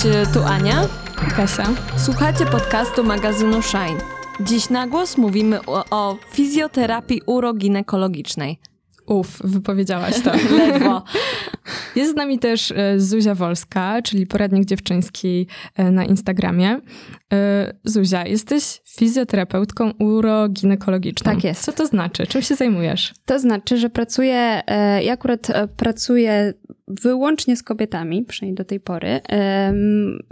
Tu Ania. Kasia. Słuchacie podcastu magazynu Shine. Dziś na głos mówimy o, o fizjoterapii uroginekologicznej. Uf, wypowiedziałaś to. Ledwo. Jest z nami też e, Zuzia Wolska, czyli poradnik dziewczyński e, na Instagramie. E, Zuzia, jesteś fizjoterapeutką uroginekologiczną. Tak jest. Co to znaczy? Czym się zajmujesz? To znaczy, że pracuję, ja akurat pracuję wyłącznie z kobietami, przynajmniej do tej pory,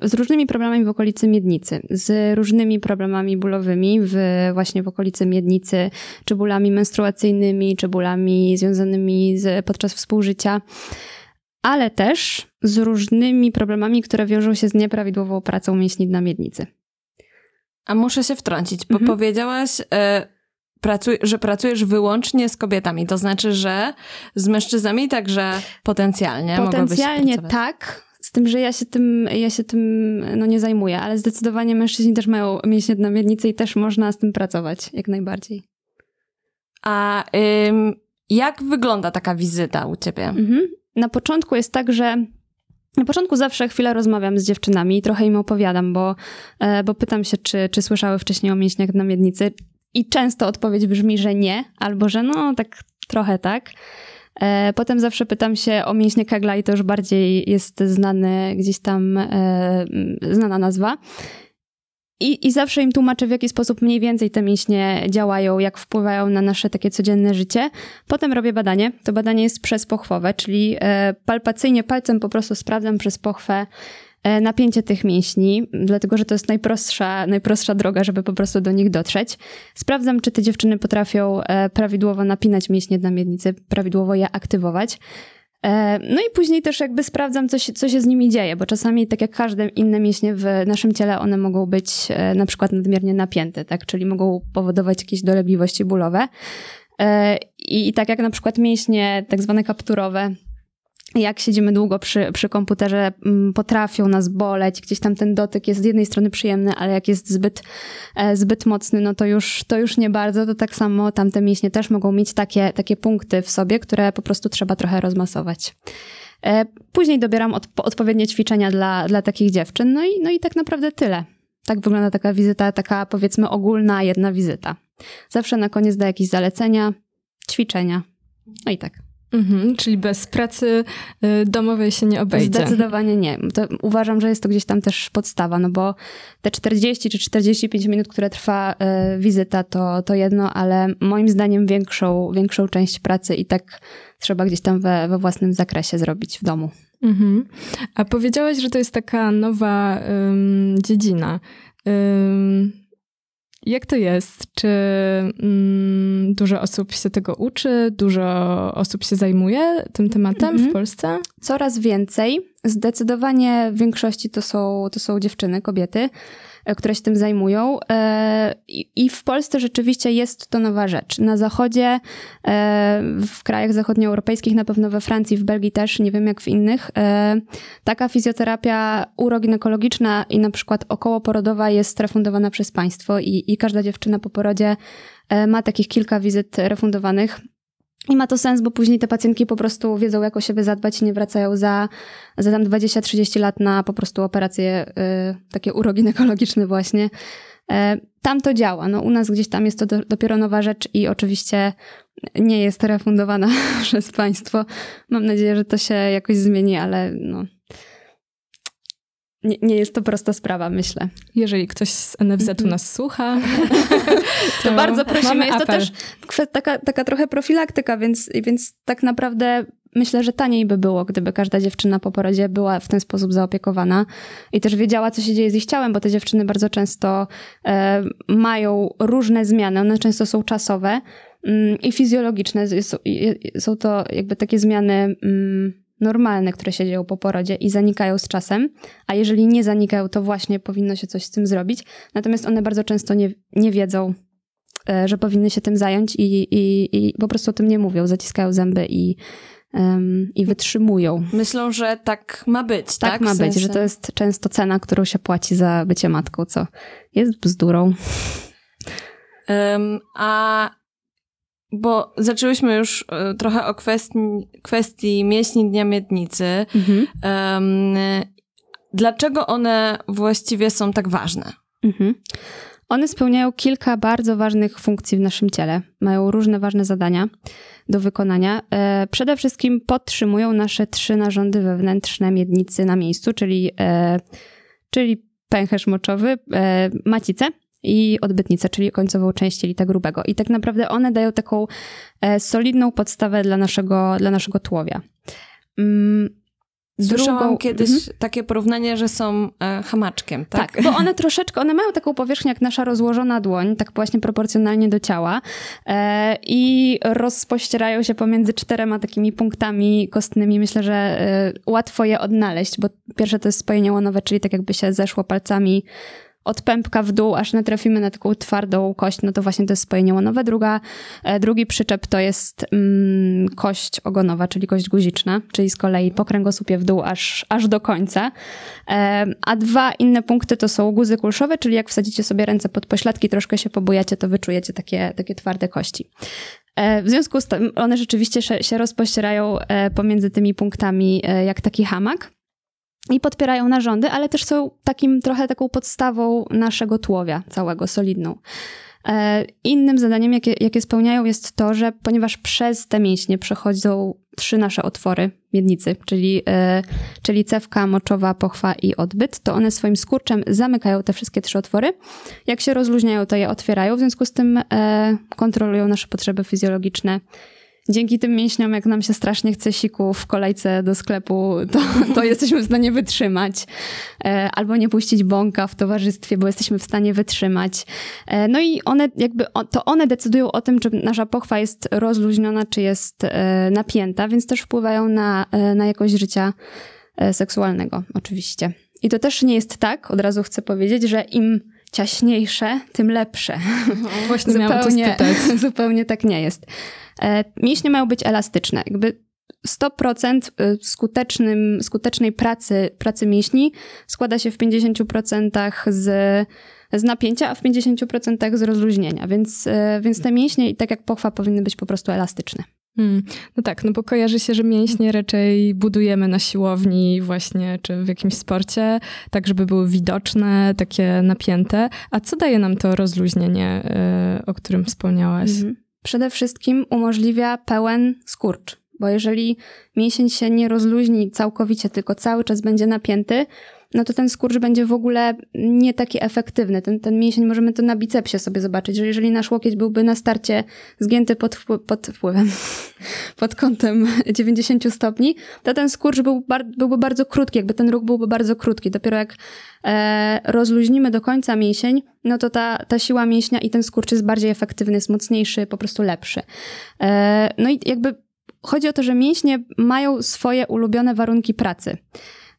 z różnymi problemami w okolicy miednicy, z różnymi problemami bólowymi w, właśnie w okolicy miednicy, czy bólami menstruacyjnymi, czy bólami związanymi z, podczas współżycia, ale też z różnymi problemami, które wiążą się z nieprawidłową pracą mięśni na miednicy. A muszę się wtrącić, bo mhm. powiedziałaś, y pracuj, że pracujesz wyłącznie z kobietami. To znaczy, że z mężczyznami także potencjalnie Potencjalnie tak, z tym, że ja się tym, ja się tym no, nie zajmuję, ale zdecydowanie mężczyźni też mają mięśnie na miednicy i też można z tym pracować, jak najbardziej. A ym, jak wygląda taka wizyta u ciebie? Mhm. Na początku jest tak, że na początku zawsze chwilę rozmawiam z dziewczynami i trochę im opowiadam, bo, e, bo pytam się, czy, czy słyszały wcześniej o mięśniach na miednicy. I często odpowiedź brzmi, że nie, albo że no tak trochę tak. E, potem zawsze pytam się o mięśnie Kegla i to już bardziej jest znany gdzieś tam, e, znana nazwa. I, I zawsze im tłumaczę, w jaki sposób mniej więcej te mięśnie działają, jak wpływają na nasze takie codzienne życie. Potem robię badanie. To badanie jest przez pochwowę, czyli e, palpacyjnie palcem po prostu sprawdzam przez pochwę, E, napięcie tych mięśni, dlatego że to jest najprostsza, najprostsza droga, żeby po prostu do nich dotrzeć. Sprawdzam, czy te dziewczyny potrafią e, prawidłowo napinać mięśnie na miednicy, prawidłowo je aktywować. E, no i później też jakby sprawdzam, co się, co się z nimi dzieje, bo czasami, tak jak każde inne mięśnie w naszym ciele, one mogą być na przykład nadmiernie napięte, tak? czyli mogą powodować jakieś dolegliwości bólowe. I, I tak jak na przykład mięśnie tak zwane kapturowe, jak siedzimy długo przy, przy komputerze, mm, potrafią nas boleć, gdzieś tam ten dotyk jest z jednej strony przyjemny, ale jak jest zbyt, e, zbyt mocny, no to już, to już nie bardzo, to tak samo tamte mięśnie też mogą mieć takie, takie punkty w sobie, które po prostu trzeba trochę rozmasować. E, później dobieram od, odpowiednie ćwiczenia dla, dla takich dziewczyn, no i, no i tak naprawdę tyle. Tak wygląda taka wizyta, taka powiedzmy ogólna jedna wizyta. Zawsze na koniec da jakieś zalecenia, ćwiczenia. No i tak. Mhm, czyli bez pracy y, domowej się nie obejdzie. Zdecydowanie nie. To uważam, że jest to gdzieś tam też podstawa, no bo te 40 czy 45 minut, które trwa y, wizyta, to, to jedno, ale moim zdaniem większą, większą część pracy i tak trzeba gdzieś tam we, we własnym zakresie zrobić w domu. Mhm. A powiedziałaś, że to jest taka nowa ym, dziedzina. Ym, jak to jest? Czy mm, dużo osób się tego uczy? Dużo osób się zajmuje tym tematem mhm. w Polsce? Coraz więcej. Zdecydowanie w większości to są, to są dziewczyny, kobiety. E, które się tym zajmują. E, I w Polsce rzeczywiście jest to nowa rzecz. Na zachodzie, e, w krajach zachodnioeuropejskich, na pewno we Francji, w Belgii też, nie wiem jak w innych, taka fizjoterapia uroginekologiczna i na przykład okołoporodowa jest refundowana przez państwo i, i każda dziewczyna po porodzie ma takich kilka wizyt refundowanych. I ma to sens, bo później te pacjentki po prostu wiedzą, jak o siebie zadbać i nie wracają za, za tam 20-30 lat na po prostu operacje y, takie uroginekologiczne właśnie. Y, tam to działa. No, u nas gdzieś tam jest to do, dopiero nowa rzecz i oczywiście nie jest refundowana przez państwo. Mam nadzieję, że to się jakoś zmieni, ale no, nie, nie jest to prosta sprawa, myślę. Jeżeli ktoś z NFZ-u -hmm. nas słucha, to, to bardzo prosimy. Jest to też taka, taka trochę profilaktyka, więc, więc tak naprawdę myślę, że taniej by było, gdyby każda dziewczyna po porodzie była w ten sposób zaopiekowana i też wiedziała, co się dzieje z ich ciałem, bo te dziewczyny bardzo często e, mają różne zmiany, one często są czasowe mm, i fizjologiczne. Są, są to jakby takie zmiany. Mm, normalne, które się dzieją po porodzie i zanikają z czasem, a jeżeli nie zanikają, to właśnie powinno się coś z tym zrobić. Natomiast one bardzo często nie, nie wiedzą, e, że powinny się tym zająć i, i, i po prostu o tym nie mówią, zaciskają zęby i, um, i wytrzymują. Myślą, że tak ma być, tak? Tak ma sensie... być, że to jest często cena, którą się płaci za bycie matką, co jest bzdurą. Um, a bo zaczęłyśmy już e, trochę o kwestii, kwestii mięśni Dnia Miednicy. Mhm. Um, dlaczego one właściwie są tak ważne? Mhm. One spełniają kilka bardzo ważnych funkcji w naszym ciele. Mają różne ważne zadania do wykonania. E, przede wszystkim podtrzymują nasze trzy narządy wewnętrzne miednicy na miejscu, czyli, e, czyli pęcherz moczowy, e, macicę i odbytnicę, czyli końcową część jelita grubego. I tak naprawdę one dają taką e, solidną podstawę dla naszego, dla naszego tłowia. Mm, Słyszałam drugą- kiedyś Mhm. takie porównanie, że są e, hamaczkiem, tak? Tak, bo one troszeczkę, one mają taką powierzchnię jak nasza rozłożona dłoń, tak właśnie proporcjonalnie do ciała e, i rozpościerają się pomiędzy czterema takimi punktami kostnymi. Myślę, że e, łatwo je odnaleźć, bo pierwsze to jest spojenie łonowe, czyli tak jakby się zeszło palcami od pępka w dół, aż natrafimy na taką twardą kość, no to właśnie to jest spojenie łonowe. Druga, e, drugi przyczep to jest mm, kość ogonowa, czyli kość guziczna, czyli z kolei po kręgosłupie w dół aż, aż do końca. E, A dwa inne punkty to są guzy kulszowe, czyli jak wsadzicie sobie ręce pod pośladki, troszkę się pobujacie, to wyczujecie takie, takie twarde kości. E, W związku z tym one rzeczywiście się, rozpościerają e, pomiędzy tymi punktami jak taki hamak i podpierają narządy, ale też są takim trochę taką podstawą naszego tłowia całego, solidną. E, Innym zadaniem, jakie, jakie spełniają, jest to, że ponieważ przez te mięśnie przechodzą trzy nasze otwory miednicy, czyli, e, czyli cewka, moczowa, pochwa i odbyt, to one swoim skurczem zamykają te wszystkie trzy otwory. Jak się rozluźniają, to je otwierają, w związku z tym e, kontrolują nasze potrzeby fizjologiczne. Dzięki tym mięśniom, jak nam się strasznie chce siku w kolejce do sklepu, to, to jesteśmy w stanie wytrzymać. E, Albo nie puścić bąka w towarzystwie, bo jesteśmy w stanie wytrzymać. E, No i one jakby, to one decydują o tym, czy nasza pochwa jest rozluźniona, czy jest e, napięta, więc też wpływają na, na jakość życia seksualnego, oczywiście. I to też nie jest tak, od razu chcę powiedzieć, że im ciaśniejsze, tym lepsze. Właśnie miałam to zupełnie, zupełnie tak nie jest. E, Mięśnie mają być elastyczne. Jakby 100% y, skutecznym, skutecznej pracy, pracy mięśni składa się w 50% z, z napięcia, a w 50% z rozluźnienia. Więc, e, więc te mięśnie, i tak jak pochwa, powinny być po prostu elastyczne. Hmm. No tak, no bo kojarzy się, że mięśnie raczej budujemy na siłowni właśnie, czy w jakimś sporcie, tak żeby były widoczne, takie napięte. A co daje nam to rozluźnienie, y, o którym wspomniałaś? Mhm. Przede wszystkim umożliwia pełen skurcz, bo jeżeli mięsień się nie rozluźni całkowicie, tylko cały czas będzie napięty, no to ten skurcz będzie w ogóle nie taki efektywny. Ten, ten mięsień możemy to na bicepsie sobie zobaczyć, że jeżeli nasz łokieć byłby na starcie zgięty pod, wpły- pod wpływem, pod kątem 90 stopni, to ten skurcz był byłby bardzo krótki, jakby ten ruch byłby bardzo krótki. Dopiero jak e, rozluźnimy do końca mięsień, no to ta, ta siła mięśnia i ten skurcz jest bardziej efektywny, jest mocniejszy, po prostu lepszy. E, no i jakby chodzi o to, że mięśnie mają swoje ulubione warunki pracy.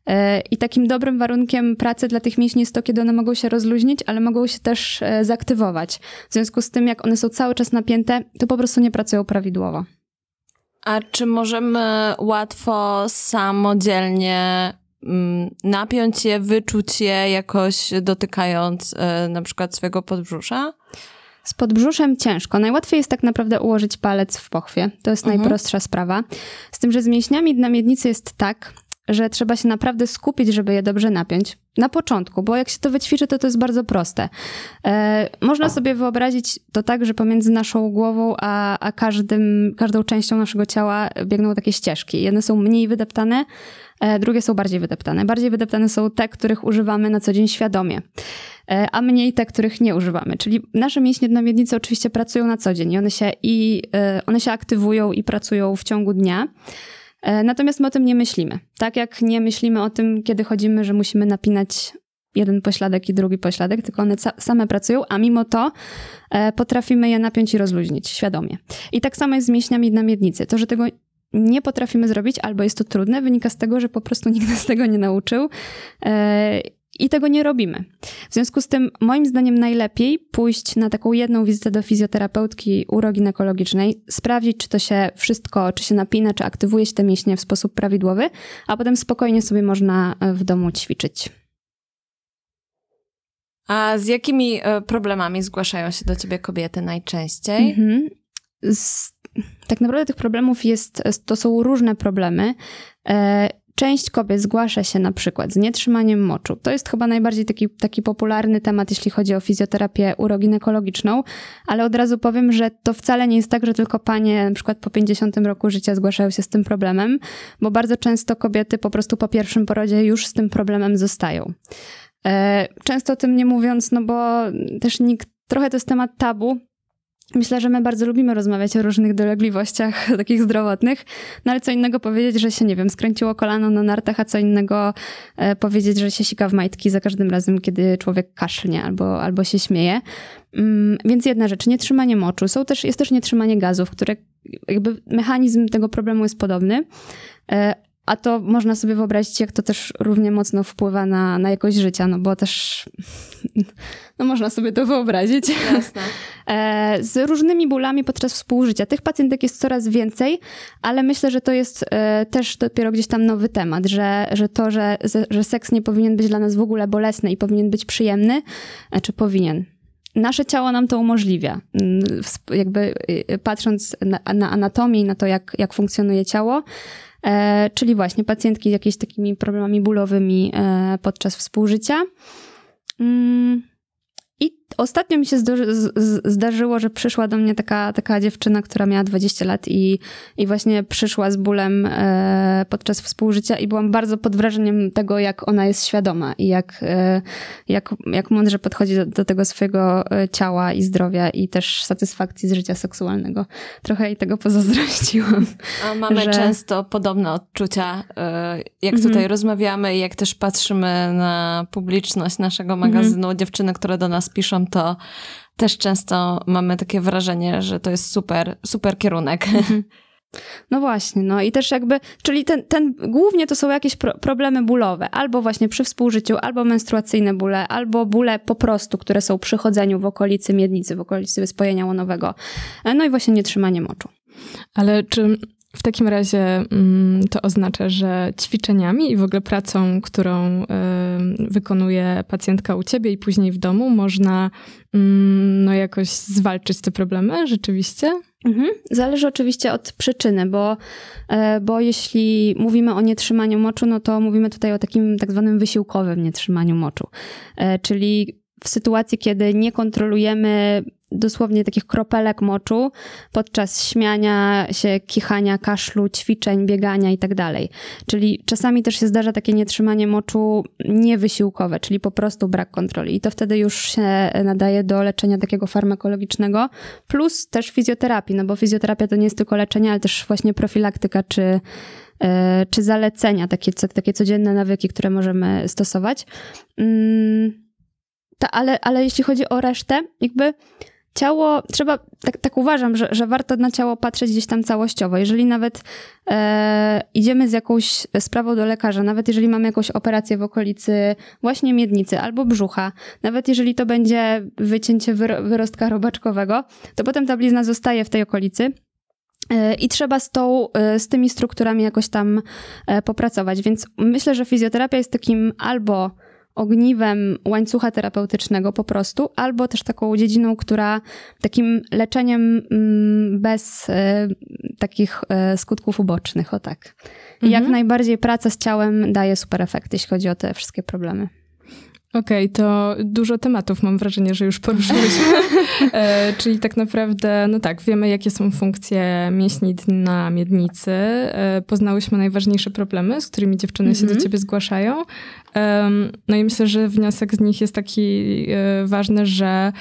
E, I takim dobrym warunkiem pracy dla tych mięśni jest to, kiedy one mogą się rozluźnić, ale mogą się też e, zaktywować. W związku z tym, jak one są cały czas napięte, to po prostu nie pracują prawidłowo. A czy możemy łatwo samodzielnie mm, napiąć je, wyczuć je jakoś dotykając e, na przykład swojego podbrzusza? Z podbrzuszem ciężko. Najłatwiej jest tak naprawdę ułożyć palec w pochwie. To jest Mhm. najprostsza sprawa. Z tym, że z mięśniami na miednicy jest tak, że trzeba się naprawdę skupić, żeby je dobrze napiąć. Na początku, bo jak się to wyćwiczy, to to jest bardzo proste. E, można sobie wyobrazić to tak, że pomiędzy naszą głową a, a każdym, każdą częścią naszego ciała biegną takie ścieżki. Jedne są mniej wydeptane, e, drugie są bardziej wydeptane. Bardziej wydeptane są te, których używamy na co dzień świadomie e, a mniej te, których nie używamy. Czyli nasze mięśnie na miednicy oczywiście pracują na co dzień i one się, i, e, one się aktywują i pracują w ciągu dnia. E, Natomiast my o tym nie myślimy. Tak jak nie myślimy o tym, kiedy chodzimy, że musimy napinać jeden pośladek i drugi pośladek, tylko one same pracują, a mimo to e, potrafimy je napiąć i rozluźnić świadomie. I tak samo jest z mięśniami na miednicy. To, że tego nie potrafimy zrobić, albo jest to trudne, wynika z tego, że po prostu nikt nas tego nie nauczył e, i tego nie robimy. W związku z tym, moim zdaniem, najlepiej pójść na taką jedną wizytę do fizjoterapeutki uroginekologicznej, sprawdzić, czy to się wszystko, czy się napina, czy aktywuje się te mięśnie w sposób prawidłowy, a potem spokojnie sobie można e, w domu ćwiczyć. A z jakimi e, problemami zgłaszają się do ciebie kobiety najczęściej? Mhm. Z, tak naprawdę tych problemów jest, to są różne problemy. Część kobiet zgłasza się na przykład z nietrzymaniem moczu. To jest chyba najbardziej taki, taki popularny temat, jeśli chodzi o fizjoterapię uroginekologiczną, ale od razu powiem, że to wcale nie jest tak, że tylko panie na przykład po 50 roku życia zgłaszają się z tym problemem, bo bardzo często kobiety po prostu po pierwszym porodzie już z tym problemem zostają. E, często o tym nie mówiąc, no bo też nikt, trochę to jest temat tabu, Myślę, że my bardzo lubimy rozmawiać o różnych dolegliwościach takich zdrowotnych, no ale co innego powiedzieć, że się, nie wiem, skręciło kolano na nartach, a co innego e, powiedzieć, że się sika w majtki za każdym razem, kiedy człowiek kaszlnie albo, albo się śmieje. Mm, więc jedna rzecz, nietrzymanie moczu. Są też, jest też nietrzymanie gazów, które jakby mechanizm tego problemu jest podobny, e, a to można sobie wyobrazić, jak to też równie mocno wpływa na, na jakość życia, no bo też no można sobie to wyobrazić. Jasne. E, z różnymi bólami podczas współżycia. Tych pacjentek jest coraz więcej, ale myślę, że to jest e, też dopiero gdzieś tam nowy temat, że, że to, że, że seks nie powinien być dla nas w ogóle bolesny i powinien być przyjemny, czy powinien nasze ciało nam to umożliwia. Mm, jakby patrząc na, na anatomię i na to, jak, jak funkcjonuje ciało, e, czyli właśnie pacjentki z jakimiś takimi problemami bólowymi e, podczas współżycia. Mm, ostatnio mi się zdarzyło, że przyszła do mnie taka, taka dziewczyna, która miała 20 lat i, i właśnie przyszła z bólem e, podczas współżycia i byłam bardzo pod wrażeniem tego, jak ona jest świadoma i jak, e, jak, jak mądrze podchodzi do, do, tego swojego e, ciała i zdrowia i też satysfakcji z życia seksualnego. Trochę jej tego pozazdrościłam. A mamy że... często podobne odczucia, e, jak tutaj mhm. rozmawiamy i jak też patrzymy na publiczność naszego magazynu, mhm. dziewczyny, które do nas piszą, to też często mamy takie wrażenie, że to jest super, super kierunek. Mhm. No właśnie, no i też jakby, czyli ten, ten głównie to są jakieś pro, problemy bólowe, albo właśnie przy współżyciu, albo menstruacyjne bóle, albo bóle po prostu, które są przy chodzeniu w okolicy miednicy, w okolicy spojenia łonowego. E, no i właśnie nietrzymanie moczu. Ale czy w takim razie mm, to oznacza, że ćwiczeniami i w ogóle pracą, którą wykonuje pacjentka u ciebie i później w domu, można mm, no, jakoś zwalczyć te problemy rzeczywiście? Mhm. Zależy oczywiście od przyczyny, bo, e, bo jeśli mówimy o nietrzymaniu moczu, no to mówimy tutaj o takim tak zwanym wysiłkowym nietrzymaniu moczu. E, czyli w sytuacji, kiedy nie kontrolujemy dosłownie takich kropelek moczu podczas śmiania się, kichania, kaszlu, ćwiczeń, biegania i tak. Czyli czasami też się zdarza takie nietrzymanie moczu niewysiłkowe, czyli po prostu brak kontroli. I to wtedy już się nadaje do leczenia takiego farmakologicznego, plus też fizjoterapii, no bo fizjoterapia to nie jest tylko leczenie, ale też właśnie profilaktyka czy e, czy zalecenia, takie, takie codzienne nawyki, które możemy stosować. Mm, ta, ale, ale jeśli chodzi o resztę, jakby ciało, trzeba, tak, tak uważam, że, że warto na ciało patrzeć gdzieś tam całościowo. Jeżeli nawet e, idziemy z jakąś sprawą do lekarza, nawet jeżeli mamy jakąś operację w okolicy właśnie miednicy albo brzucha, nawet jeżeli to będzie wycięcie wyro, wyrostka robaczkowego, to potem ta blizna zostaje w tej okolicy. E, I trzeba z, tą, e, z tymi strukturami jakoś tam e, popracować. Więc myślę, że fizjoterapia jest takim albo ogniwem łańcucha terapeutycznego po prostu, albo też taką dziedziną, która takim leczeniem mm, bez e, takich e, skutków ubocznych, o tak. Mhm. Jak najbardziej praca z ciałem daje super efekt, jeśli chodzi o te wszystkie problemy. Okej, okay, to dużo tematów mam wrażenie, że już poruszyliśmy. e, czyli tak naprawdę, no tak, wiemy jakie są funkcje mięśni na miednicy. E, poznałyśmy najważniejsze problemy, z którymi dziewczyny mm -hmm. się do mhm. ciebie zgłaszają. E, no i myślę, że wniosek z nich jest taki e, ważny, że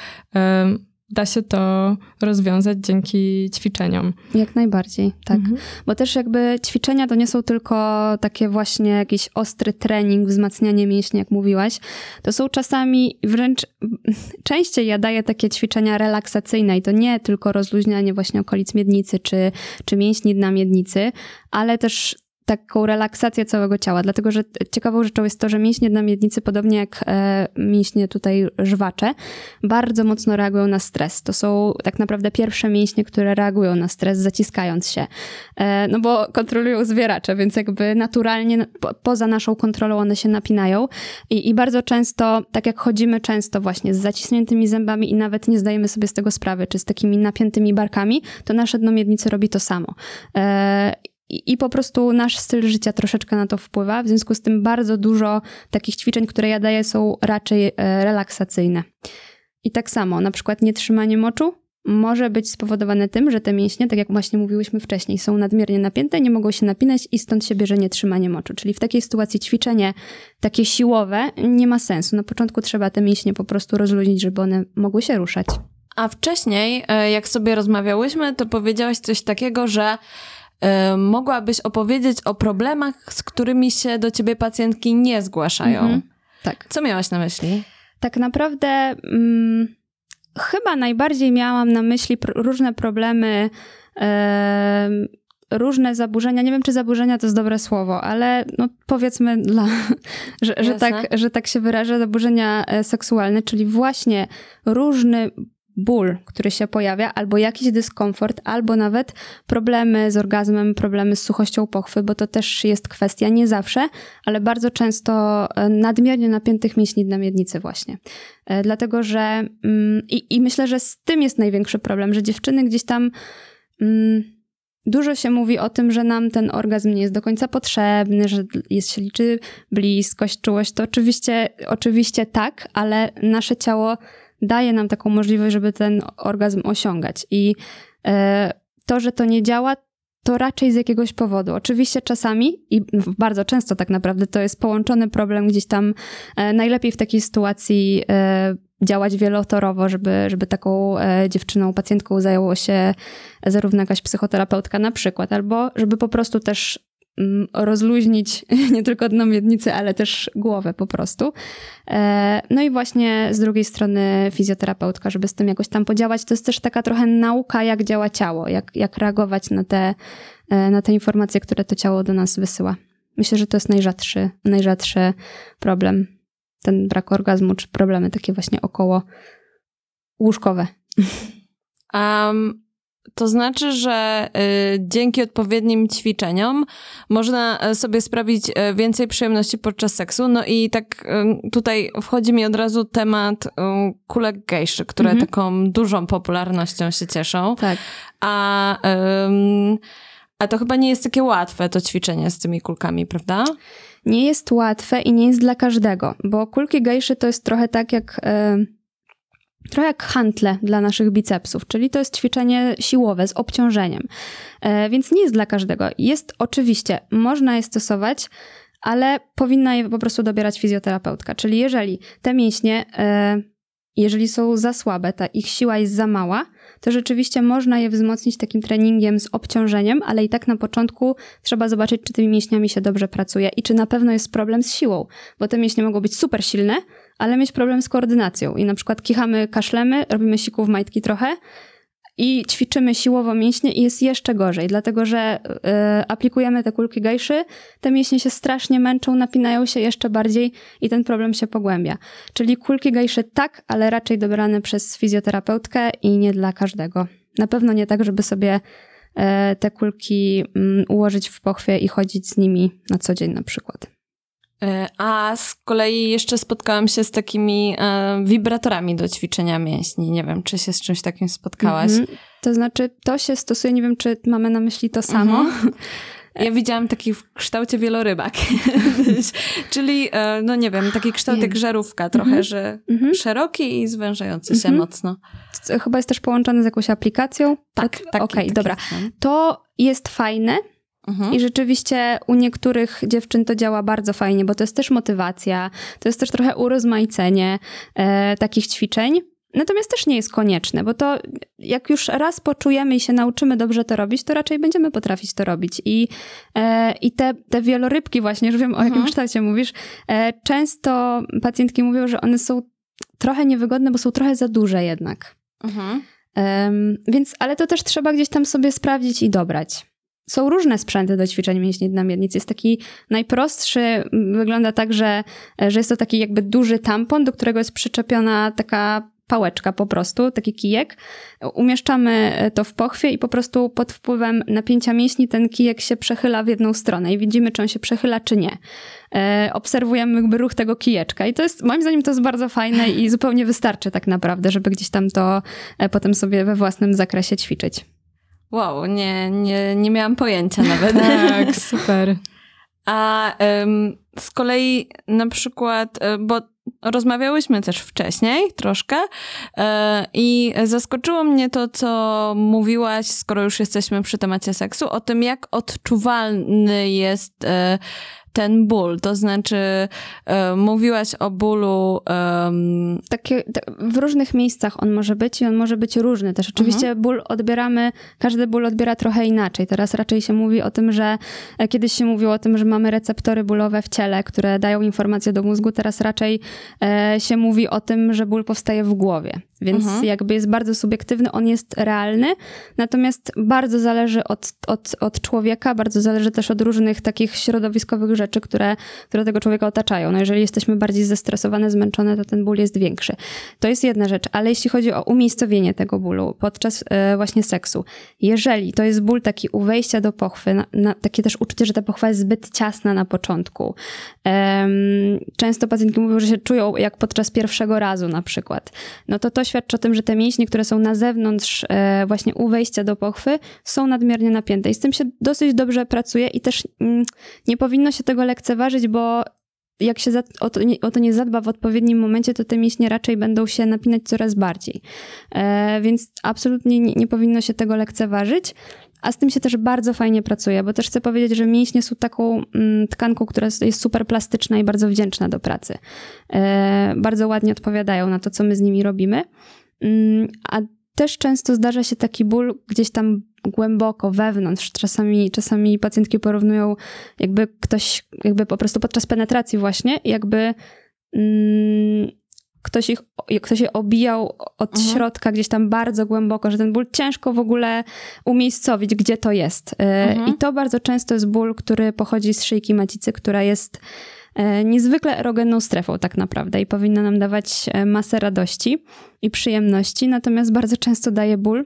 da się to rozwiązać dzięki ćwiczeniom. Jak najbardziej, tak. Mhm. Bo też jakby ćwiczenia to nie są tylko takie właśnie jakiś ostry trening, wzmacnianie mięśni, jak mówiłaś. To są czasami wręcz częściej ja daję takie ćwiczenia relaksacyjne i to nie tylko rozluźnianie właśnie okolic miednicy czy, czy mięśni dna miednicy, ale też taką relaksację całego ciała, dlatego że ciekawą rzeczą jest to, że mięśnie na miednicy, podobnie jak e, mięśnie tutaj żwacze, bardzo mocno reagują na stres. To są tak naprawdę pierwsze mięśnie, które reagują na stres, zaciskając się. E, no bo kontrolują zwieracze, więc jakby naturalnie po, poza naszą kontrolą one się napinają I, i bardzo często, tak jak chodzimy często właśnie z zaciśniętymi zębami i nawet nie zdajemy sobie z tego sprawy, czy z takimi napiętymi barkami, to nasze dno miednicy robi to samo. I, po prostu nasz styl życia troszeczkę na to wpływa. W związku z tym bardzo dużo takich ćwiczeń, które ja daję, są raczej e, relaksacyjne. I tak samo, na przykład nietrzymanie moczu może być spowodowane tym, że te mięśnie, tak jak właśnie mówiłyśmy wcześniej, są nadmiernie napięte, nie mogą się napinać i stąd się bierze nietrzymanie moczu. Czyli w takiej sytuacji ćwiczenie takie siłowe nie ma sensu. Na początku trzeba te mięśnie po prostu rozluźnić, żeby one mogły się ruszać. A wcześniej, e, jak sobie rozmawiałyśmy, to powiedziałaś coś takiego, że mogłabyś opowiedzieć o problemach, z którymi się do ciebie pacjentki nie zgłaszają. Mhm. Tak. Co miałaś na myśli? Tak naprawdę mm, chyba najbardziej miałam na myśli pr różne problemy, różne zaburzenia. Nie wiem, czy zaburzenia to jest dobre słowo, ale no powiedzmy, dla, że, że, tak, że tak się wyrażę, zaburzenia e, seksualne, czyli właśnie różny ból, który się pojawia, albo jakiś dyskomfort, albo nawet problemy z orgazmem, problemy z suchością pochwy, bo to też jest kwestia nie zawsze, ale bardzo często e, nadmiernie napiętych mięśni na miednicy właśnie. E, dlatego, że mm, i, i myślę, że z tym jest największy problem, że dziewczyny gdzieś tam mm, Dużo się mówi o tym, że nam ten orgazm nie jest do końca potrzebny, że jest, się liczy bliskość, czułość. To oczywiście, oczywiście tak, ale nasze ciało daje nam taką możliwość, żeby ten orgazm osiągać. I e, to, że to nie działa, to raczej z jakiegoś powodu. Oczywiście czasami i bardzo często tak naprawdę to jest połączony problem gdzieś tam, e, najlepiej w takiej sytuacji e, działać wielotorowo, żeby, żeby taką dziewczyną, pacjentką zajęło się zarówno jakaś psychoterapeutka na przykład, albo żeby po prostu też rozluźnić nie tylko dno miednicy, ale też głowę po prostu. E, no i właśnie z drugiej strony fizjoterapeutka, żeby z tym jakoś tam podziałać. To jest też taka trochę nauka, jak działa ciało, jak, jak reagować na te, e, na te informacje, które to ciało do nas wysyła. Myślę, że to jest najrzadszy, najrzadszy problem. Ten brak orgazmu, czy problemy takie właśnie około łóżkowe. Um, to znaczy, że y, dzięki odpowiednim ćwiczeniom można e, sobie sprawić e, więcej przyjemności podczas seksu. No i tak y, tutaj wchodzi mi od razu temat y, kulek gejszy, które mhm. taką dużą popularnością się cieszą. Tak. A, a to chyba nie jest takie łatwe, to ćwiczenie z tymi kulkami, prawda? Nie jest łatwe i nie jest dla każdego, bo kulki gejszy to jest trochę tak jak trochę jak hantle dla naszych bicepsów, czyli to jest ćwiczenie siłowe z obciążeniem, e, więc nie jest dla każdego. Jest oczywiście, można je stosować, ale powinna je po prostu dobierać fizjoterapeutka. Czyli jeżeli te mięśnie, e, jeżeli są za słabe, ta ich siła jest za mała, to rzeczywiście można je wzmocnić takim treningiem z obciążeniem, ale i tak na początku trzeba zobaczyć, czy tymi mięśniami się dobrze pracuje i czy na pewno jest problem z siłą, bo te mięśnie mogą być super silne, ale mieć problem z koordynacją i na przykład kichamy, kaszlemy, robimy sików majtki trochę i ćwiczymy siłowo mięśnie i jest jeszcze gorzej, dlatego że y, aplikujemy te kulki gajszy, te mięśnie się strasznie męczą, napinają się jeszcze bardziej i ten problem się pogłębia. Czyli kulki gajszy tak, ale raczej dobrane przez fizjoterapeutkę i nie dla każdego. Na pewno nie tak, żeby sobie y, te kulki y, ułożyć w pochwie i chodzić z nimi na co dzień na przykład. E, a z kolei jeszcze spotkałam się z takimi e, wibratorami do ćwiczenia mięśni. Nie wiem, czy się z czymś takim spotkałaś. Mm -hmm. To znaczy, to się stosuje, nie wiem, czy mamy na myśli to samo. Mm -hmm. Ja widziałam taki w kształcie wielorybak, czyli, e, no nie wiem, taki kształt jak żarówka trochę, mm -hmm. że -hmm. szeroki i zwężający się -hmm. mocno. To chyba jest też połączony z jakąś aplikacją? Tak, tak. Okej, okay, dobra. To jest fajne, Mhm. I rzeczywiście u niektórych dziewczyn to działa bardzo fajnie, bo to jest też motywacja, to jest też trochę urozmaicenie e, takich ćwiczeń. Natomiast też nie jest konieczne, bo to jak już raz poczujemy i się nauczymy dobrze to robić, to raczej będziemy potrafić to robić. I, e, i te, te wielorybki właśnie, już wiem o jakim mhm. kształcie mówisz, e, często pacjentki mówią, że one są trochę niewygodne, bo są trochę za duże jednak. Mhm. więc, ale to też trzeba gdzieś tam sobie sprawdzić i dobrać. Są różne sprzęty do ćwiczeń mięśni dna miednicy. Jest taki najprostszy, wygląda tak, że, że jest to taki jakby duży tampon, do którego jest przyczepiona taka pałeczka po prostu, taki kijek. Umieszczamy to w pochwie i po prostu pod wpływem napięcia mięśni ten kijek się przechyla w jedną stronę i widzimy, czy on się przechyla, czy nie. E, obserwujemy jakby ruch tego kijeczka i to jest, moim zdaniem to jest bardzo fajne i zupełnie wystarczy tak naprawdę, żeby gdzieś tam to e, potem sobie we własnym zakresie ćwiczyć. Wow, nie, nie, nie miałam pojęcia nawet. Tak, super. A z kolei na przykład, e, bo rozmawiałyśmy też wcześniej troszkę e, i zaskoczyło mnie to, co mówiłaś, skoro już jesteśmy przy temacie seksu, o tym, jak odczuwalny jest e, ten ból. To znaczy, e, mówiłaś o bólu. Um... Takie, w różnych miejscach on może być i on może być różny też. Oczywiście mhm. ból odbieramy, każdy ból odbiera trochę inaczej. Teraz raczej się mówi o tym, że e, kiedyś się mówiło o tym, że mamy receptory bólowe w ciele, które dają informacje do mózgu. Teraz raczej e, się mówi o tym, że ból powstaje w głowie. Więc mhm. jakby jest bardzo subiektywny, on jest realny, natomiast bardzo zależy od, od, od człowieka, bardzo zależy też od różnych takich środowiskowych rzeczy, które, które tego człowieka otaczają. No jeżeli jesteśmy bardziej zestresowane, zmęczone, to ten ból jest większy. To jest jedna rzecz, ale jeśli chodzi o umiejscowienie tego bólu podczas e, właśnie seksu, jeżeli to jest ból taki u wejścia do pochwy, na, na, takie też uczucie, że ta pochwa jest zbyt ciasna na początku. często pacjentki mówią, że się czują jak podczas pierwszego razu na przykład. No to to świadczy o tym, że te mięśnie, które są na zewnątrz e, właśnie u wejścia do pochwy, są nadmiernie napięte i z tym się dosyć dobrze pracuje i też mm, nie powinno się tego lekceważyć, bo jak się o, to nie, o, to nie, zadba w odpowiednim momencie, to te mięśnie raczej będą się napinać coraz bardziej. E, więc absolutnie nie, nie, powinno się tego lekceważyć. A z tym się też bardzo fajnie pracuje, bo też chcę powiedzieć, że mięśnie są taką mm, tkanką, która jest super plastyczna i bardzo wdzięczna do pracy. E, bardzo ładnie odpowiadają na to, co my z nimi robimy. Mm, a też często zdarza się taki ból gdzieś tam głęboko, wewnątrz. Czasami, czasami pacjentki porównują, jakby ktoś, jakby po prostu podczas penetracji właśnie, jakby mm, ktoś, ich, ktoś je obijał od mhm. środka gdzieś tam bardzo głęboko, że ten ból ciężko w ogóle umiejscowić, gdzie to jest. E, mhm. I to bardzo często jest ból, który pochodzi z szyjki macicy, która jest E, niezwykle erogenną strefą tak naprawdę i powinna nam dawać e, masę radości i przyjemności, natomiast bardzo często daje ból.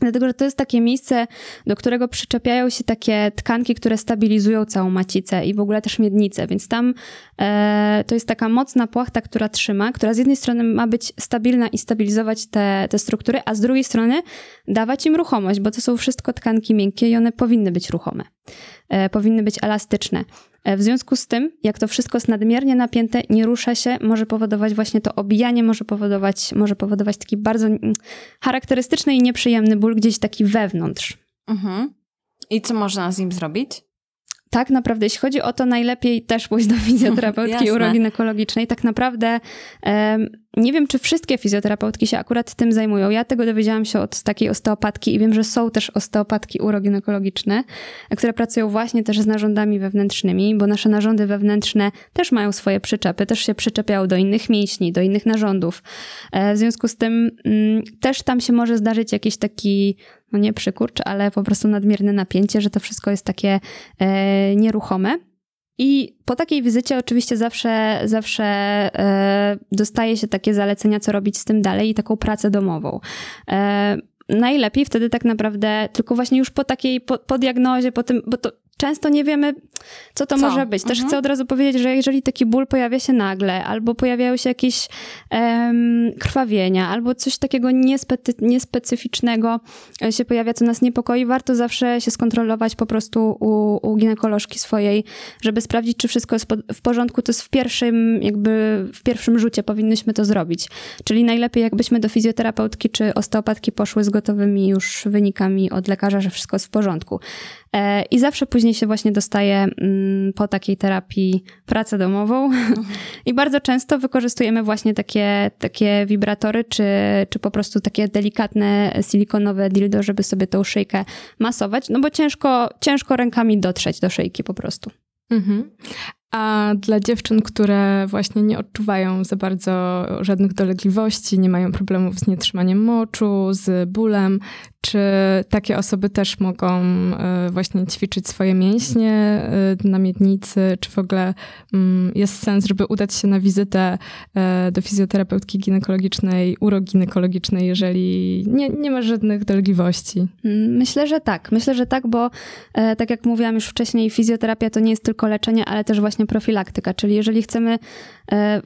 Dlatego, że to jest takie miejsce, do którego przyczepiają się takie tkanki, które stabilizują całą macicę i w ogóle też miednicę. Więc tam e, to jest taka mocna płachta, która trzyma, która z jednej strony ma być stabilna i stabilizować te, te struktury, a z drugiej strony dawać im ruchomość, bo to są wszystko tkanki miękkie i one powinny być ruchome, powinny być elastyczne. E, w związku z tym, jak to wszystko jest nadmiernie napięte, nie rusza się, może powodować właśnie to obijanie, może powodować, może powodować taki bardzo charakterystyczny i nieprzyjemny ból gdzieś taki wewnątrz. Mhm. I co można z nim zrobić? tak naprawdę, jeśli chodzi o to, najlepiej też pójść do fizjoterapeutki uroginekologicznej. Tak naprawdę nie wiem, czy wszystkie fizjoterapeutki się akurat tym zajmują. Ja tego dowiedziałam się od takiej osteopatki i wiem, że są też osteopatki uroginekologiczne, które pracują właśnie też z narządami wewnętrznymi, bo nasze narządy wewnętrzne też mają swoje przyczepy, też się przyczepiają do innych mięśni, do innych narządów. E, w związku z tym mm, też tam się może zdarzyć jakiś taki no nie przykurcz, ale po prostu nadmierne napięcie, że to wszystko jest takie e, nieruchome. I po takiej wizycie oczywiście zawsze, zawsze e, dostaje się takie zalecenia, co robić z tym dalej i taką pracę domową. E, najlepiej wtedy tak naprawdę, tylko właśnie już po takiej, po, po diagnozie, po tym, bo to często nie wiemy, co to co? może być. Też mhm. chcę od razu powiedzieć, że jeżeli taki ból pojawia się nagle, albo pojawiają się jakieś um, krwawienia, albo coś takiego niespecy niespecyficznego e, się pojawia, co nas niepokoi, warto zawsze się skontrolować po prostu u, u ginekolożki swojej, żeby sprawdzić, czy wszystko jest w porządku. To jest w pierwszym, jakby w pierwszym rzucie powinnyśmy to zrobić. Czyli najlepiej, jakbyśmy do fizjoterapeutki czy osteopatki poszły z gotowymi już wynikami od lekarza, że wszystko jest w porządku. E, I zawsze później się właśnie dostaje mm, po takiej terapii pracę domową. I bardzo często wykorzystujemy właśnie takie, takie wibratory, czy, czy po prostu takie delikatne silikonowe dildo, żeby sobie tą szyjkę masować, no bo ciężko, ciężko rękami dotrzeć do szyjki po prostu. Mhm. A dla dziewczyn, które właśnie nie odczuwają za bardzo żadnych dolegliwości, nie mają problemów z nietrzymaniem moczu, z bólem, czy takie osoby też mogą e, właśnie ćwiczyć swoje mięśnie e, na miednicy? Czy w ogóle mm, jest sens, żeby udać się na wizytę e, do fizjoterapeutki ginekologicznej, uroginekologicznej, jeżeli nie, nie ma żadnych dolegliwości? Myślę, że tak. Myślę, że tak, bo tak jak mówiłam już wcześniej, fizjoterapia to nie jest tylko leczenie, ale też właśnie profilaktyka. Czyli jeżeli chcemy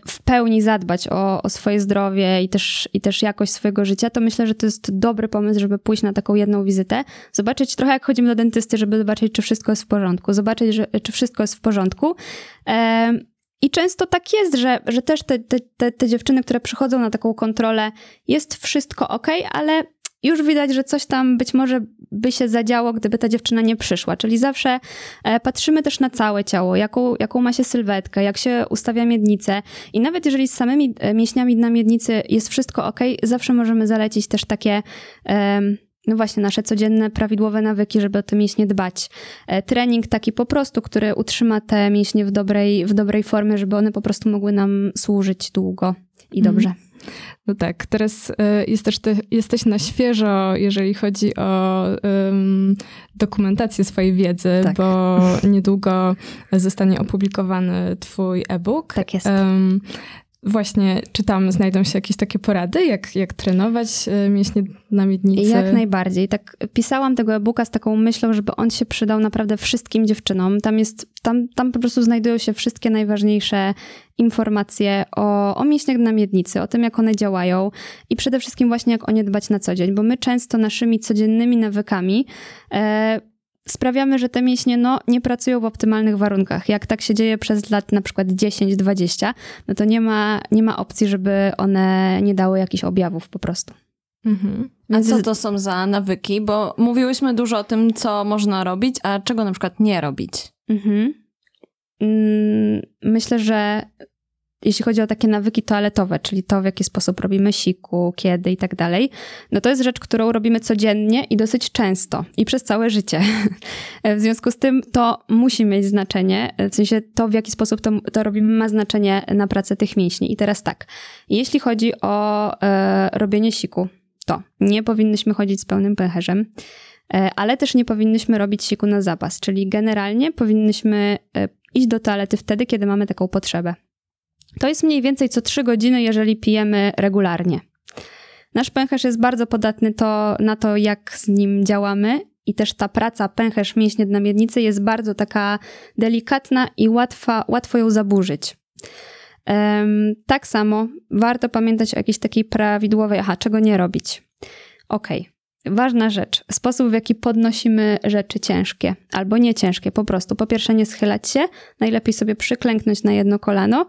w pełni zadbać o, o swoje zdrowie i też, i też jakość swojego życia, to myślę, że to jest dobry pomysł, żeby pójść na taką jedną wizytę, zobaczyć trochę jak chodzimy do dentysty, żeby zobaczyć, czy wszystko jest w porządku, zobaczyć, że, czy wszystko jest w porządku. I często tak jest, że, że też te, te, te dziewczyny, które przychodzą na taką kontrolę, jest wszystko ok, ale już widać, że coś tam być może by się zadziało, gdyby ta dziewczyna nie przyszła. Czyli zawsze e, patrzymy też na całe ciało, jaką, jaką ma się sylwetkę, jak się ustawia miednicę. I nawet jeżeli z samymi e, mięśniami na miednicy jest wszystko ok, zawsze możemy zalecić też takie. No właśnie, nasze codzienne, prawidłowe nawyki, żeby o te mięśnie dbać. E, trening taki po prostu, który utrzyma te mięśnie w dobrej, w dobrej formie, żeby one po prostu mogły nam służyć długo i mhm. dobrze. No tak, teraz e, jest też te, jesteś na świeżo, jeżeli chodzi o um, dokumentację swojej wiedzy, tak. bo niedługo zostanie opublikowany twój e-book. Tak jest. Um, Właśnie, czy tam znajdą się jakieś takie porady, jak, jak trenować e, mięśnie na miednicy? Jak najbardziej. Tak pisałam tego e-booka z taką myślą, żeby on się przydał naprawdę wszystkim dziewczynom. Tam jest, tam, tam po prostu znajdują się wszystkie najważniejsze informacje o, o mięśniach na miednicy, o tym, jak one działają i przede wszystkim właśnie jak o nie dbać na co dzień, bo my często naszymi codziennymi nawykami e, sprawiamy, że te mięśnie no, nie pracują w optymalnych warunkach. Jak tak się dzieje przez lat na przykład 10-20, no to nie ma, nie ma opcji, żeby one nie dały jakichś objawów po prostu. Mhm. A co to są za nawyki? Bo mówiłyśmy dużo o tym, co można robić, a czego na przykład nie robić. Mhm. Mm, myślę, że jeśli chodzi o takie nawyki toaletowe, czyli to, w jaki sposób robimy siku, kiedy i tak dalej, no to jest rzecz, którą robimy codziennie i dosyć często i przez całe życie. w związku z tym to musi mieć znaczenie, w sensie to, w jaki sposób to, to robimy, ma znaczenie na pracę tych mięśni. I teraz tak, jeśli chodzi o e, robienie siku, to nie powinnyśmy chodzić z pełnym pęcherzem, e, ale też nie powinnyśmy robić siku na zapas, czyli generalnie powinnyśmy e, iść do toalety wtedy, kiedy mamy taką potrzebę. To jest mniej więcej co 3 godziny, jeżeli pijemy regularnie. Nasz pęcherz jest bardzo podatny to, na to, jak z nim działamy i też ta praca pęcherz mięśnie na miednicy jest bardzo taka delikatna i łatwa, łatwo ją zaburzyć. Um, tak samo warto pamiętać o jakiejś takiej prawidłowej, aha, czego nie robić. Okay. ważna rzecz. Sposób, w jaki podnosimy rzeczy ciężkie albo nie ciężkie, po prostu. Po pierwsze, nie schylać się, najlepiej sobie przyklęknąć na jedno kolano,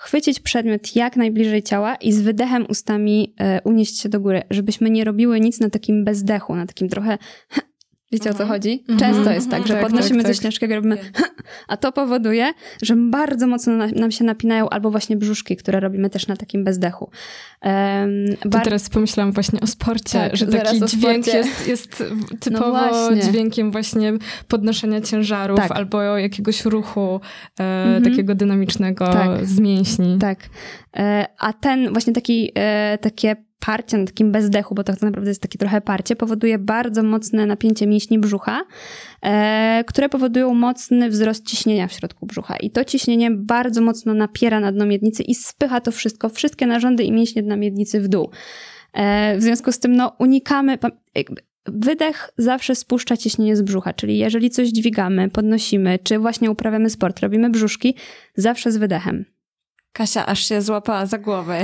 chwycić przedmiot jak najbliżej ciała i z wydechem ustami e, unieść się do góry, żebyśmy nie robiły nic na takim bezdechu, na takim trochę Wiecie o co mhm. chodzi? Mhm. Często jest tak, że tak, podnosimy tak, coś tak. ciężkiego, robimy, a to powoduje, że bardzo mocno nam się napinają albo właśnie brzuszki, które robimy też na takim bezdechu. Um, bar... teraz pomyślałam właśnie o sporcie, tak, że taki dźwięk jest, jest typowo no dźwiękiem właśnie podnoszenia ciężarów tak. albo jakiegoś ruchu e, mhm. takiego dynamicznego tak. z mięśni. Tak. E, a ten właśnie taki, e, takie parcie na takim bezdechu, bo to tak naprawdę jest takie trochę parcie, powoduje bardzo mocne napięcie mięśni brzucha, e, które powodują mocny wzrost ciśnienia w środku brzucha. I to ciśnienie bardzo mocno napiera na dno miednicy i spycha to wszystko, wszystkie narządy i mięśnie dna miednicy w dół. E, w związku z tym no, unikamy, Wydech zawsze spuszcza ciśnienie z brzucha, czyli jeżeli coś dźwigamy, podnosimy, czy właśnie uprawiamy sport, robimy brzuszki, zawsze z wydechem. Kasia aż się złapała za głowę.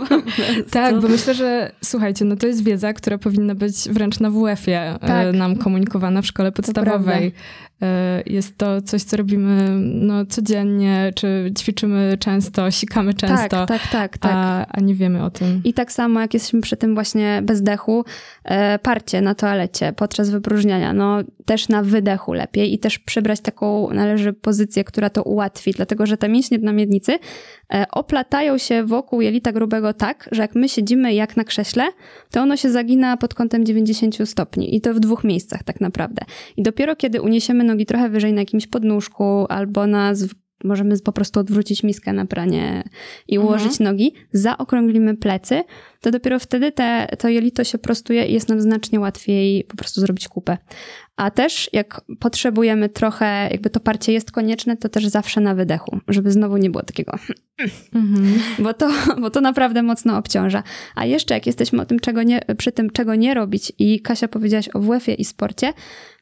tak, bo myślę, że słuchajcie, no to jest wiedza, która powinna być wręcz na WF-ie e, tak. nam komunikowana w szkole podstawowej. E, jest to coś, co robimy no, codziennie, czy ćwiczymy często, sikamy często, tak, tak, tak, tak. A, a nie wiemy o tym. I tak samo, jak jesteśmy przy tym właśnie bezdechu, e, parcie na toalecie podczas wypróżniania, no też na wydechu lepiej i też przybrać taką należy pozycję, która to ułatwi, dlatego że te mięśnie na miednicy e, oplatają się wokół jelita grubego tak, że jak my siedzimy jak na krześle, to ono się zagina pod kątem 90 stopni i to w dwóch miejscach tak naprawdę. I dopiero kiedy uniesiemy nogi trochę wyżej na jakimś podnóżku albo na możemy po prostu odwrócić miskę na pranie i mhm. ułożyć mhm. nogi, zaokrąglimy plecy, to dopiero wtedy te, to jelito się prostuje i jest nam znacznie łatwiej po prostu zrobić kupę. A też jak potrzebujemy trochę, jakby to parcie jest konieczne, to też zawsze na wydechu, żeby znowu nie było takiego, mhm. bo, to, bo to naprawdę mocno obciąża. A jeszcze jak jesteśmy o tym, czego nie, przy tym, czego nie robić i Kasia powiedziałaś o WF-ie i sporcie,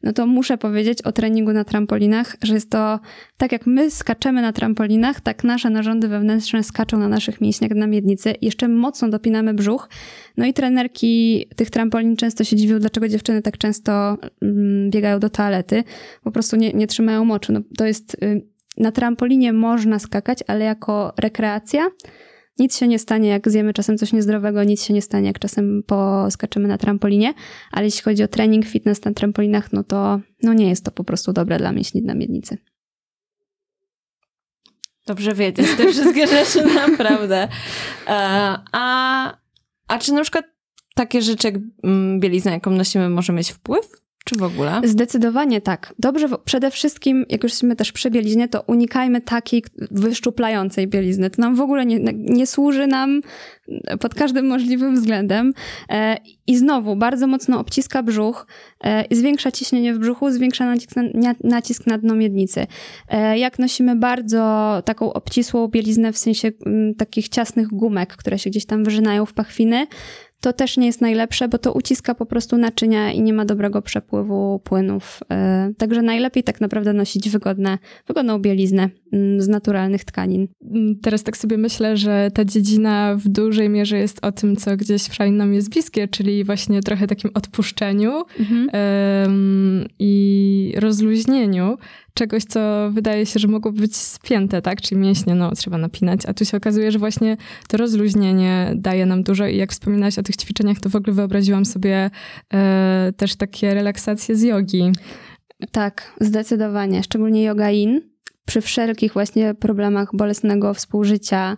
no to muszę powiedzieć o treningu na trampolinach, że jest to tak jak my skaczemy na trampolinach, tak nasze narządy wewnętrzne skaczą na naszych mięśniach na miednicy. Jeszcze mocno dopinamy brzuch. No i trenerki tych trampolin często się dziwią, dlaczego dziewczyny tak często mm, biegają do toalety. Po prostu nie, nie trzymają moczu. No, to jest... Y, na trampolinie można skakać, ale jako rekreacja nic się nie stanie, jak zjemy czasem coś niezdrowego, nic się nie stanie, jak czasem poskaczemy na trampolinie, ale jeśli chodzi o trening, fitness na trampolinach, no to no nie jest to po prostu dobre dla mięśni na miednicy. Dobrze wiedzieć te wszystkie rzeczy, naprawdę. E, a, a czy na przykład takie rzeczy jak mm, bielizna, jaką nosimy, może mieć wpływ czy w ogóle? Zdecydowanie tak. Dobrze, przede wszystkim, jak już jesteśmy też przy bieliznie, to unikajmy takiej wyszczuplającej bielizny. To nam w ogóle nie, nie służy nam pod każdym możliwym względem. E, I znowu, bardzo mocno obciska brzuch, e, zwiększa ciśnienie w brzuchu, zwiększa nacisk na, nacisk na dno miednicy. E, jak nosimy bardzo taką obcisłą bieliznę, w sensie mm, takich ciasnych gumek, które się gdzieś tam wyżynają w pachwiny, to też nie jest najlepsze, bo to uciska po prostu naczynia i nie ma dobrego przepływu płynów. E, także najlepiej tak naprawdę nosić wygodne, wygodną bieliznę mm, z naturalnych tkanin. Mm, teraz tak sobie myślę, że ta dziedzina w dużej mierze jest o tym, co gdzieś w nam jest bliskie, czyli właśnie trochę takim odpuszczeniu mhm. i rozluźnieniu czegoś, co wydaje się, że mogło być spięte, tak? Czyli mięśnie, no, trzeba napinać, a tu się okazuje, że właśnie to rozluźnienie daje nam dużo i jak wspominałaś o tych ćwiczeniach, to w ogóle wyobraziłam sobie e, też takie relaksacje z jogi. Tak, zdecydowanie. Szczególnie yoga in. Przy wszelkich właśnie problemach bolesnego współżycia,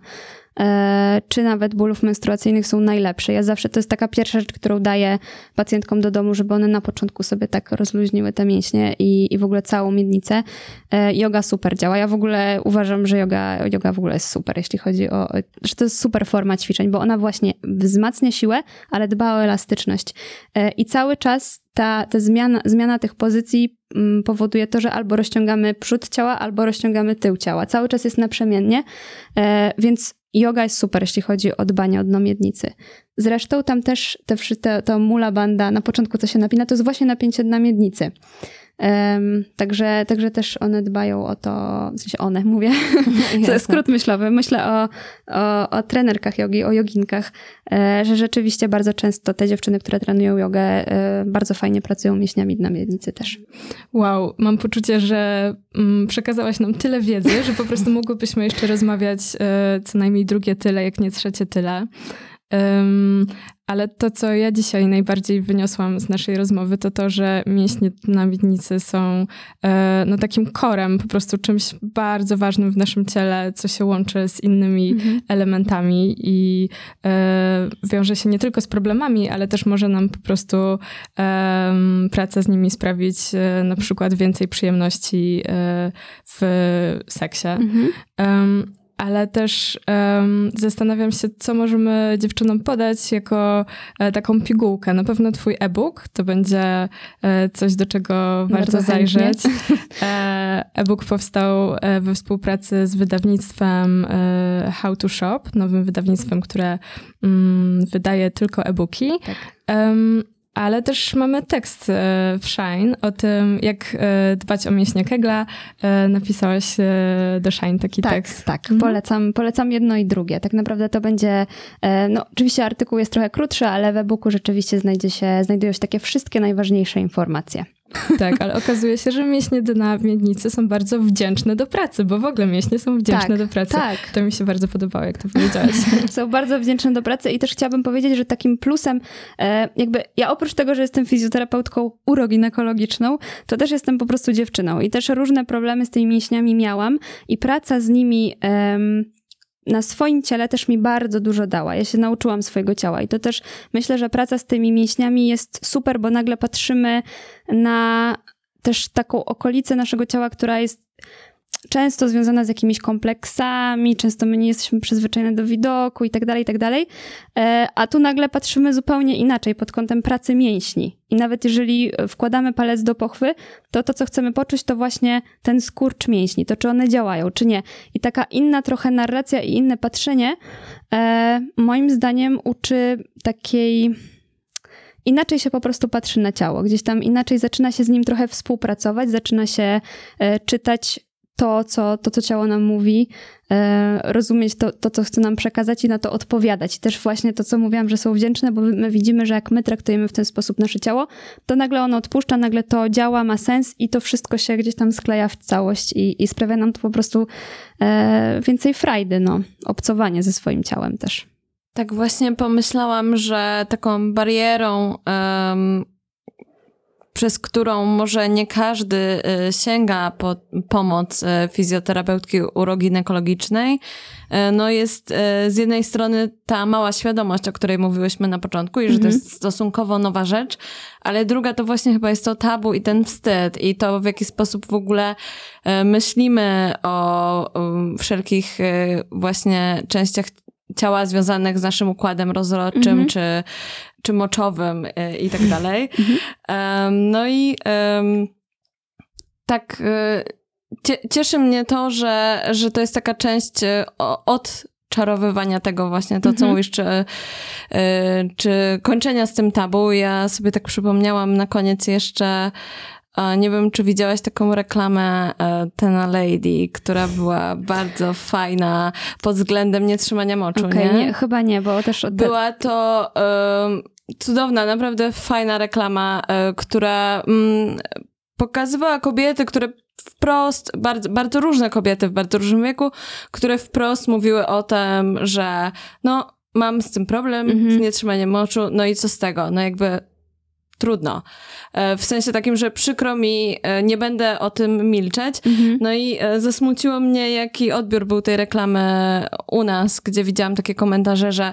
czy nawet bólów menstruacyjnych są najlepsze. Ja zawsze, to jest taka pierwsza rzecz, którą daję pacjentkom do domu, żeby one na początku sobie tak rozluźniły te mięśnie i, i w ogóle całą miednicę. E, yoga super działa. Ja w ogóle uważam, że yoga, yoga w ogóle jest super, jeśli chodzi o, że to jest super forma ćwiczeń, bo ona właśnie wzmacnia siłę, ale dba o elastyczność. E, I cały czas ta, ta zmiana, zmiana tych pozycji mm, powoduje to, że albo rozciągamy przód ciała, albo rozciągamy tył ciała. Cały czas jest naprzemiennie, więc yoga jest super, jeśli chodzi o dbanie o dno miednicy. Zresztą tam też te, te, to mula banda, na początku co się napina, to jest właśnie napięcie dna miednicy. Um, także, także też one dbają o to, w sensie one, mówię, to jest skrót myślowy. Myślę o, o, o trenerkach jogi, o joginkach, e, że rzeczywiście bardzo często te dziewczyny, które trenują jogę, e, bardzo fajnie pracują mięśniami na miednicy też. Wow, mam poczucie, że mm, przekazałaś nam tyle wiedzy, że po prostu mogłybyśmy jeszcze rozmawiać e, co najmniej drugie tyle, jak nie trzecie tyle. Ale to, co ja dzisiaj najbardziej wyniosłam z naszej rozmowy, to to, że mięśnie na miednicy są e, no, takim korem, po prostu czymś bardzo ważnym w naszym ciele, co się łączy z innymi mhm. elementami i e, wiąże się nie tylko z problemami, ale też może nam po prostu praca z nimi sprawić e, na przykład więcej przyjemności w seksie. Mhm ale też um, zastanawiam się, co możemy dziewczynom podać jako e, taką pigułkę. Na pewno twój e-book to będzie e, coś, do czego warto zajrzeć. E, e-book powstał e, we współpracy z wydawnictwem e, How to Shop, nowym wydawnictwem, które mm, wydaje tylko e-booki. Tak. Um, ale też mamy tekst e, w Shine o tym, jak e, dbać o mięśnie Kegla. E, napisałaś do Shine taki tak, tekst. Tak, mhm. polecam, polecam jedno i drugie. Tak naprawdę to będzie, no oczywiście artykuł jest trochę krótszy, ale w e-booku rzeczywiście znajdzie się, znajdują się takie wszystkie najważniejsze informacje. Tak, ale okazuje się, że mięśnie dna w miednicy są bardzo wdzięczne do pracy, bo w ogóle mięśnie są wdzięczne tak, do pracy. Tak. To mi się bardzo podobało, jak to powiedziałaś. są bardzo wdzięczne do pracy i też chciałabym powiedzieć, że takim plusem, e, jakby ja oprócz tego, że jestem fizjoterapeutką uroginekologiczną, to też jestem po prostu dziewczyną i też różne problemy z tymi mięśniami miałam i praca z nimi na swoim ciele też mi bardzo dużo dała. Ja się nauczyłam swojego ciała i to też myślę, że praca z tymi mięśniami jest super, bo nagle patrzymy na też taką okolicę naszego ciała, która jest często związana z jakimiś kompleksami, często my nie jesteśmy przyzwyczajone do widoku i tak dalej, i tak dalej. E, a tu nagle patrzymy zupełnie inaczej pod kątem pracy mięśni. I nawet jeżeli wkładamy palec do pochwy, to to, co chcemy poczuć, to właśnie ten skurcz mięśni, to czy one działają, czy nie. I taka inna trochę narracja i inne patrzenie, e, moim zdaniem uczy takiej inaczej się po prostu patrzy na ciało. Gdzieś tam inaczej zaczyna się z nim trochę współpracować, zaczyna się e, czytać to co, to, co ciało nam mówi, e, rozumieć to, to, co chce nam przekazać i na to odpowiadać. I też właśnie to, co mówiłam, że są wdzięczne, bo my widzimy, że jak my traktujemy w ten sposób nasze ciało, to nagle ono odpuszcza, nagle to działa, ma sens i to wszystko się gdzieś tam skleja w całość i, i sprawia nam to po prostu e, więcej frajdy, no. Obcowanie ze swoim ciałem też. Tak właśnie pomyślałam, że taką barierą, um, przez którą może nie każdy y, sięga po pomoc y, fizjoterapeutki uroginekologicznej, y, no jest z jednej strony ta mała świadomość, o której mówiłyśmy na początku i że to mhm. jest stosunkowo nowa rzecz, ale druga to właśnie chyba jest to tabu i ten wstyd i to w jaki sposób w ogóle myślimy o wszelkich właśnie częściach ciała związanych z naszym układem rozrodczym, mm -hmm. czy, czy moczowym e, i tak dalej. No i tak e, cieszy mnie to, że, że to jest taka część e, od czarowywania tego właśnie, to co mhm. mówisz, czy, czy kończenia z tym tabu. Ja sobie tak przypomniałam na koniec jeszcze nie wiem, czy widziałaś taką reklamę e, Tena Lady, która była bardzo fajna pod względem nietrzymania moczu, okay, nie? nie? Chyba nie, bo też... Od... Była to um, cudowna, naprawdę fajna reklama, um, która um, pokazywała kobiety, które wprost, bardzo, bardzo różne kobiety w bardzo różnym wieku, które wprost mówiły o tym, że no, mam z tym problem, mm -hmm. z nietrzymaniem moczu, no i co z tego? No jakby trudno. E, w sensie takim, że przykro mi, e, nie będę o tym milczeć. Mhm. No i e, zasmuciło mnie, jaki odbiór był tej reklamy u nas, gdzie widziałam takie komentarze, że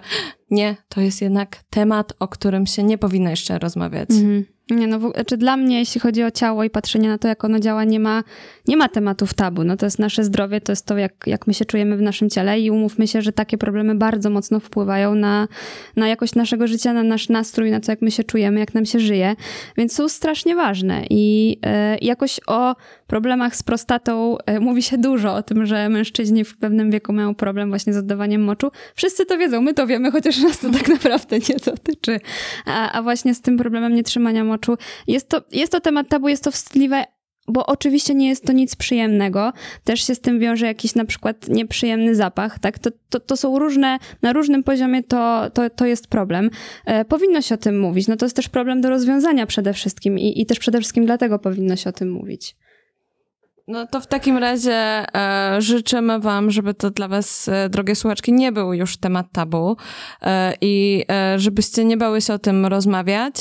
nie, to jest jednak temat, o którym się nie powinno jeszcze rozmawiać. Mhm. Nie, no, znaczy dla mnie, jeśli chodzi o ciało i patrzenie na to, jak ono działa, nie ma, nie ma tematów tabu. No to jest nasze zdrowie, to jest to, jak, jak my się czujemy w naszym ciele i umówmy się, że takie problemy bardzo mocno wpływają na, na jakość naszego życia, na nasz nastrój, na to, jak my się czujemy, jak nam się żyje, więc są strasznie ważne i e, jakoś o problemach z prostatą e, mówi się dużo, o tym, że mężczyźni w pewnym wieku mają problem właśnie z oddawaniem moczu. Wszyscy to wiedzą, my to wiemy, chociaż nas to tak naprawdę nie dotyczy. A, a właśnie z tym problemem nietrzymania moczu. Jest to, jest to temat tabu, jest to wstydliwe bo oczywiście nie jest to nic przyjemnego, też się z tym wiąże jakiś na przykład nieprzyjemny zapach, tak? To, to, to są różne, na różnym poziomie to, to, to jest problem. E, powinno się o tym mówić, no to jest też problem do rozwiązania przede wszystkim i, i też przede wszystkim dlatego powinno się o tym mówić. No to w takim razie e, życzymy Wam, żeby to dla Was, e, drogie słuchaczki, nie był już temat tabu e, i e, żebyście nie bały się o tym rozmawiać.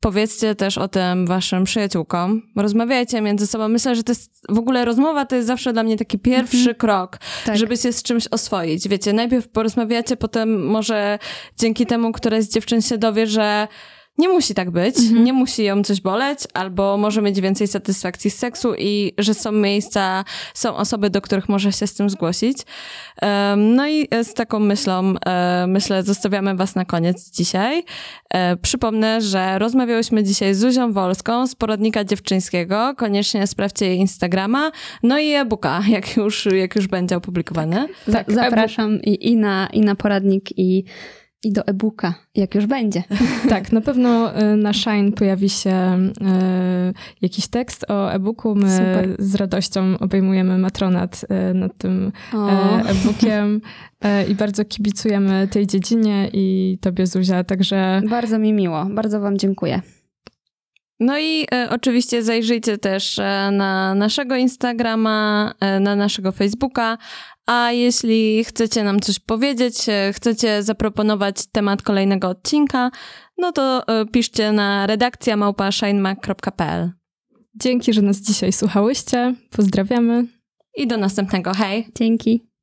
Powiedzcie też o tym Waszym przyjaciółkom. Rozmawiajcie między sobą. Myślę, że to jest w ogóle rozmowa to jest zawsze dla mnie taki pierwszy mhm. krok, tak. żeby się z czymś oswoić. Wiecie, najpierw porozmawiacie, potem może dzięki temu któraś z dziewczyn się dowie, że nie musi tak być, mhm. nie musi ją coś boleć, albo może mieć więcej satysfakcji z seksu i że są miejsca, są osoby, do których może się z tym zgłosić. No i z taką myślą, e, myślę, zostawiamy Was na koniec dzisiaj. E, przypomnę, że rozmawiałyśmy dzisiaj z Zuzią Wolską z poradnika dziewczyńskiego. Koniecznie sprawdźcie jej Instagrama, no i e-booka, jak już, jak już będzie opublikowany. Tak, zapraszam i, i, na, i na poradnik, i i do e-booka, jak już będzie. Tak, na pewno y, na Shine pojawi się y, jakiś tekst o e-booku. My Super. z radością obejmujemy matronat y, nad tym e-bookiem i bardzo kibicujemy tej dziedzinie i tobie Zuzia, także... Bardzo mi miło, bardzo wam dziękuję. No i e, oczywiście zajrzyjcie też e, na naszego Instagrama, e, na naszego Facebooka, a jeśli chcecie nam coś powiedzieć, e, chcecie zaproponować temat kolejnego odcinka, no to e, piszcie na redakcja małpa.shinemac.pl. Dzięki, że nas dzisiaj słuchałyście. Pozdrawiamy. I do następnego. Hej. Dzięki.